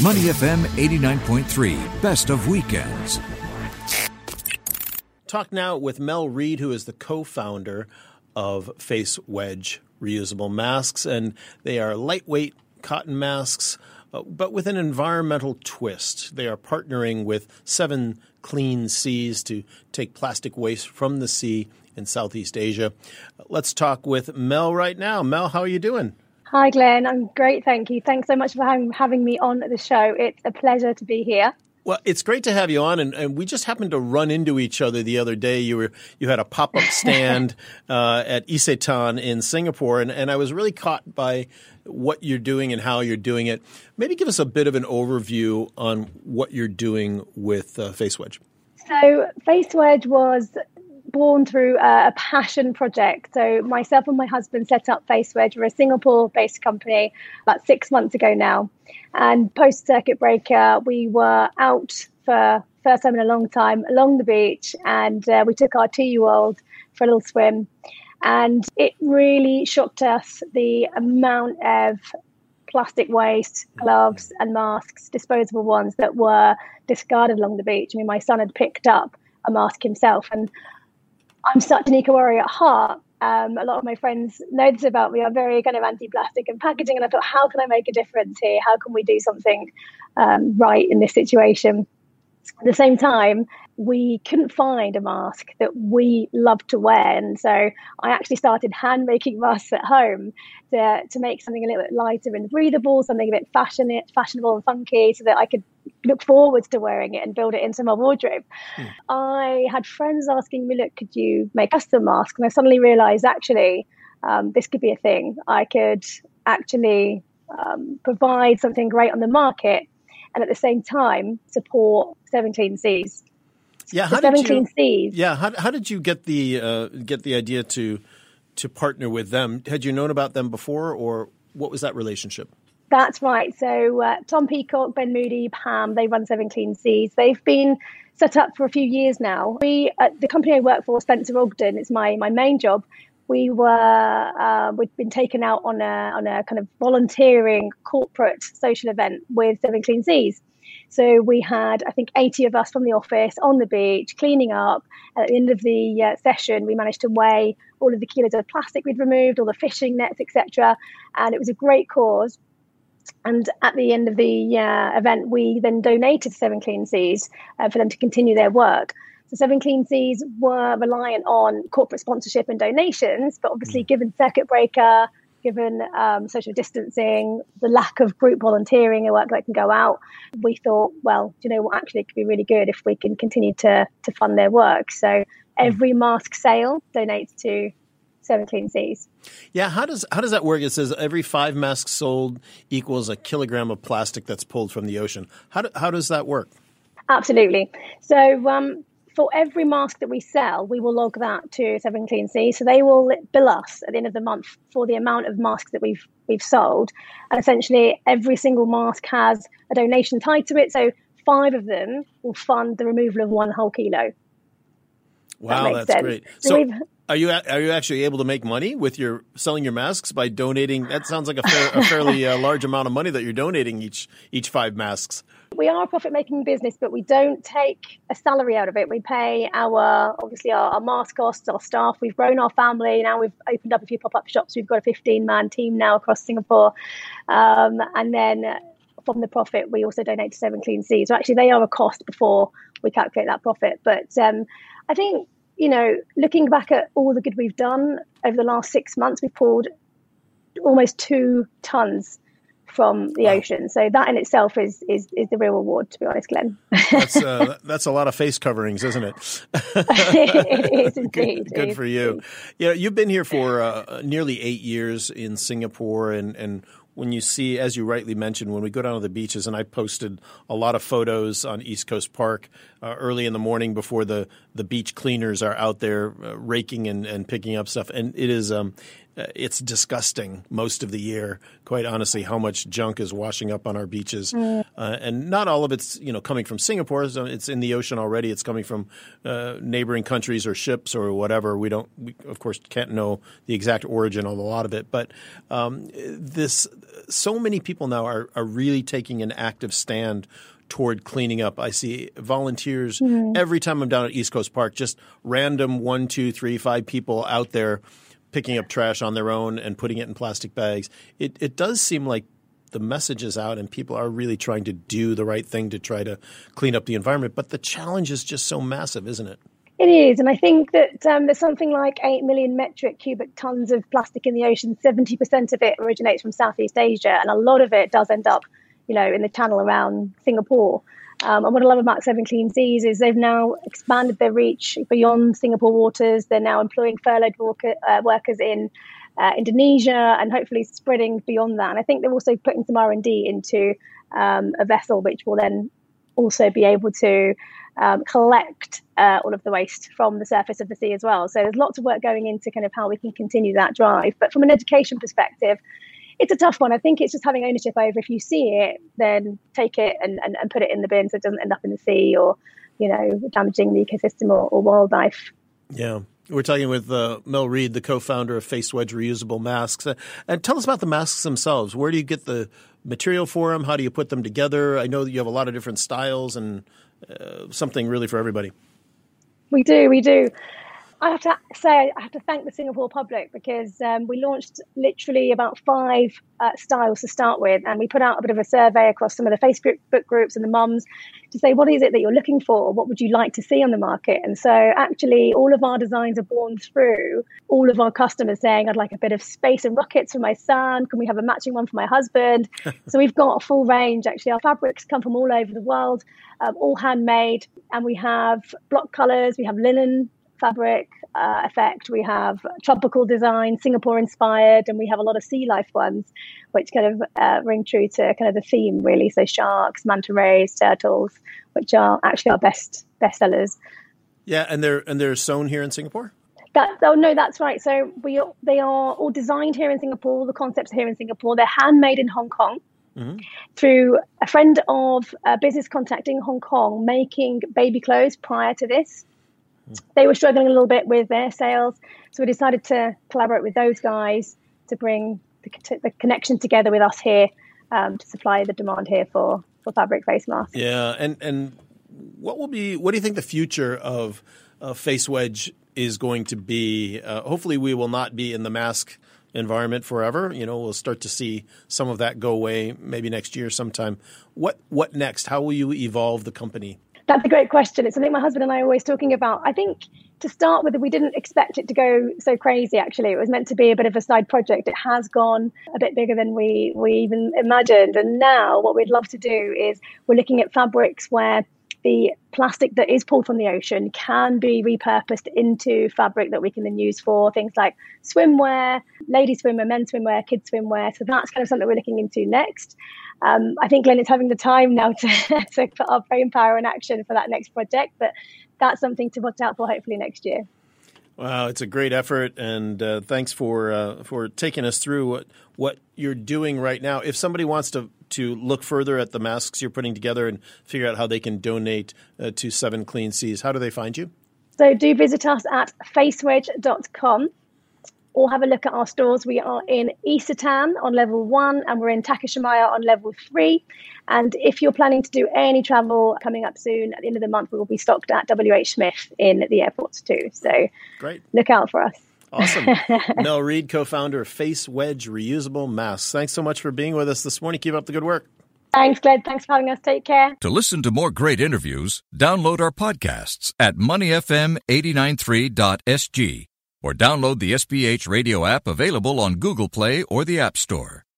Money FM 89.3, best of weekends. Talk now with Mel Reed, who is the co founder of Face Wedge reusable masks, and they are lightweight cotton masks. Uh, but with an environmental twist. They are partnering with Seven Clean Seas to take plastic waste from the sea in Southeast Asia. Let's talk with Mel right now. Mel, how are you doing? Hi, Glenn. I'm great. Thank you. Thanks so much for having, having me on the show. It's a pleasure to be here. Well, it's great to have you on, and, and, we just happened to run into each other the other day. You were you had a pop up stand uh, at Isetan in Singapore, and, and I was really caught by what you're doing and how you're doing it. Maybe give us a bit of an overview on what you're doing with uh, FaceWedge. So, FaceWedge was born through a, passion project. So, myself and my husband set up FaceWedge. We're a Singapore based company about six months ago now. And post circuit breaker, we were out for first time in a long time along the beach, and uh, we took our two year old for a little swim. And it really shocked us the amount of plastic waste, gloves, and masks, disposable ones, that were discarded along the beach. I mean, my son had picked up a mask himself, and I'm such an eco warrior at heart. Um, a lot of my friends know this about me. I'm very kind of anti-plastic and packaging, and I thought, how can I make a difference here? How can we do something um, right in this situation? At the same time, we couldn't find a mask that we loved to wear. And so I actually started hand making masks at home to, to make something a little bit lighter and breathable, something a bit fashion, fashionable and funky so that I could look forward to wearing it and build it into my wardrobe. Mm. I had friends asking me, look, could you make custom masks? And I suddenly realized actually um, this could be a thing. I could actually um, provide something great on the market and at the same time support Seven Clean Seas. Yeah, how did you, Seas. Yeah, how, how did you get the uh, get the idea to to partner with them? Had you known about them before, or what was that relationship? That's right. So uh, Tom Peacock, Ben Moody, Pam, they run Seven Clean Seas. They've been set up for a few years now. We, uh, the company I work for, Spencer Ogden, it's my my main job. We were uh, we'd been taken out on a on a kind of volunteering corporate social event with Seven Clean Seas. So we had, I think, 80 of us from the office on the beach cleaning up. At the end of the uh, session, we managed to weigh all of the kilos of plastic we'd removed, all the fishing nets, etc. And it was a great cause. And at the end of the uh, event, we then donated Seven Clean Seas uh, for them to continue their work. So Seven Clean Seas were reliant on corporate sponsorship and donations, but obviously, mm. given circuit breaker, given um, social distancing, the lack of group volunteering and work that can go out, we thought, well, you know what, actually, it could be really good if we can continue to, to fund their work. So every mask sale donates to Seven Clean Seas. Yeah, how does how does that work? It says every five masks sold equals a kilogram of plastic that's pulled from the ocean. How do, how does that work? Absolutely. So um, for every mask that we sell, we will log that to Seven Clean Seas. So they will bill us at the end of the month for the amount of masks that we've we've sold, and essentially every single mask has a donation tied to it. So five of them will fund the removal of one whole kilo. Wow, that that's sense. great. So, so are you are you actually able to make money with your selling your masks by donating? That sounds like a, fair, a fairly uh, large amount of money that you're donating each each five masks. We are a profit making business, but we don't take a salary out of it. We pay our obviously our, our mask costs, our staff. We've grown our family. Now we've opened up a few pop up shops. We've got a 15 man team now across Singapore, um, and then from the profit we also donate to Seven Clean Seas. So actually, they are a cost before we calculate that profit. But um, I think you know, looking back at all the good we've done over the last six months, we've pulled almost two tons from the wow. ocean. So that in itself is is is the real reward, to be honest, Glenn. that's uh, that's a lot of face coverings, isn't it? it is indeed. Good, good is for you. Yeah, you've been here for uh, nearly eight years in Singapore, and and when you see, as you rightly mentioned, when we go down to the beaches, and I posted a lot of photos on East Coast Park uh, early in the morning before the, the beach cleaners are out there uh, raking and, and picking up stuff. And it is um, uh, it's disgusting most of the year. Quite honestly, how much junk is washing up on our beaches, mm. uh, and not all of it's you know coming from Singapore. It's in the ocean already. It's coming from uh, neighboring countries or ships or whatever. We don't, we of course, can't know the exact origin of a lot of it. But um, this, so many people now are are really taking an active stand toward cleaning up. I see volunteers mm-hmm. every time I'm down at East Coast Park, just random one, two, three, five people out there picking up trash on their own and putting it in plastic bags. It it does seem like the message is out and people are really trying to do the right thing to try to clean up the environment. But the challenge is just so massive, isn't it? It is, and I think that um, there's something like 8 million metric cubic tons of plastic in the ocean. 70% of it originates from Southeast Asia, and a lot of it does end up, you know, in the channel around Singapore. Um, and what I love about Seven Clean Seas is they've now expanded their reach beyond Singapore waters. They're now employing furloughed worker, uh, workers in uh, Indonesia and hopefully spreading beyond that. And I think they're also putting some R and D into um, a vessel which will then also be able to um, collect uh, all of the waste from the surface of the sea as well. So there's lots of work going into kind of how we can continue that drive. But from an education perspective, it's a tough one. I think it's just having ownership over if you see it, then take it and, and, and put it in the bin so it doesn't end up in the sea or, you know, damaging the ecosystem or, or wildlife. Yeah. We're talking with uh, Mel Reed, the co-founder of Face Wedge Reusable Masks. Uh, and tell us about the masks themselves. Where do you get the material for them? How do you put them together? I know that you have a lot of different styles and uh, something really for everybody. We do, we do. I have to say, I have to thank the Singapore public because um, we launched literally about five uh, styles to start with, and we put out a bit of a survey across some of the Facebook book groups and the mums to say, what is it that you're looking for? What would you like to see on the market? And so, actually, all of our designs are born through all of our customers saying, I'd like a bit of space and rockets for my son. Can we have a matching one for my husband? so, we've got a full range. Actually, our fabrics come from all over the world, um, all handmade, and we have block colors, we have linen fabric uh, effect. We have tropical design, Singapore inspired, and we have a lot of sea life ones, which kind of uh, ring true to kind of the theme, really. So sharks, manta rays, turtles, which are actually our best best sellers. Yeah, and they're and they're sewn here in Singapore. That, oh no, that's right. So we they are all designed here in Singapore. The concepts are here in Singapore. They're handmade in Hong Kong. Mm-hmm. Through a friend of a business contacting Hong Kong, making baby clothes prior to this, they were struggling a little bit with their sales. So we decided to collaborate with those guys to bring the, the connection together with us here um, to supply the demand here for, for fabric face masks. Yeah, and and what will be? What do you think the future of uh, Face Wedge is going to be? Uh, hopefully, we will not be in the mask environment forever. You know, we'll start to see some of that go away maybe next year sometime. What what next? How will you evolve the company? That's a great question. It's something my husband and I are always talking about. I think to start with, we didn't expect it to go so crazy. Actually, it was meant to be a bit of a side project. It has gone a bit bigger than we we even imagined. And now, what we'd love to do is we're looking at fabrics where the plastic that is pulled from the ocean can be repurposed into fabric that we can then use for things like swimwear, ladies' swimwear, men's swimwear, kids swimwear. So that's kind of something we're looking into next um, I think Glenn is having the time now to, to put our brain power in action for that next project. But that's something to watch out for hopefully next year. Wow, it's a great effort, and uh, thanks for uh, for taking us through what what you're doing right now. If somebody wants to to look further at the masks you're putting together and figure out how they can donate uh, to Seven Clean Seas, how do they find you? So do visit us at facewedge.com or have a look at our stores. We are in Isetan on level one, and we're in Takashimaya on level three. And if you're planning to do any travel coming up soon, at the end of the month, we will be stocked at WH Smith in the airports too. So great, look out for us. Awesome. Mel Reid, co founder of Face Wedge Reusable Masks. Thanks so much for being with us this morning. Keep up the good work. Thanks, Glenn. Thanks for having us. Take care. To listen to more great interviews, download our podcasts at moneyfm893.sg or download the SPH radio app available on Google Play or the App Store.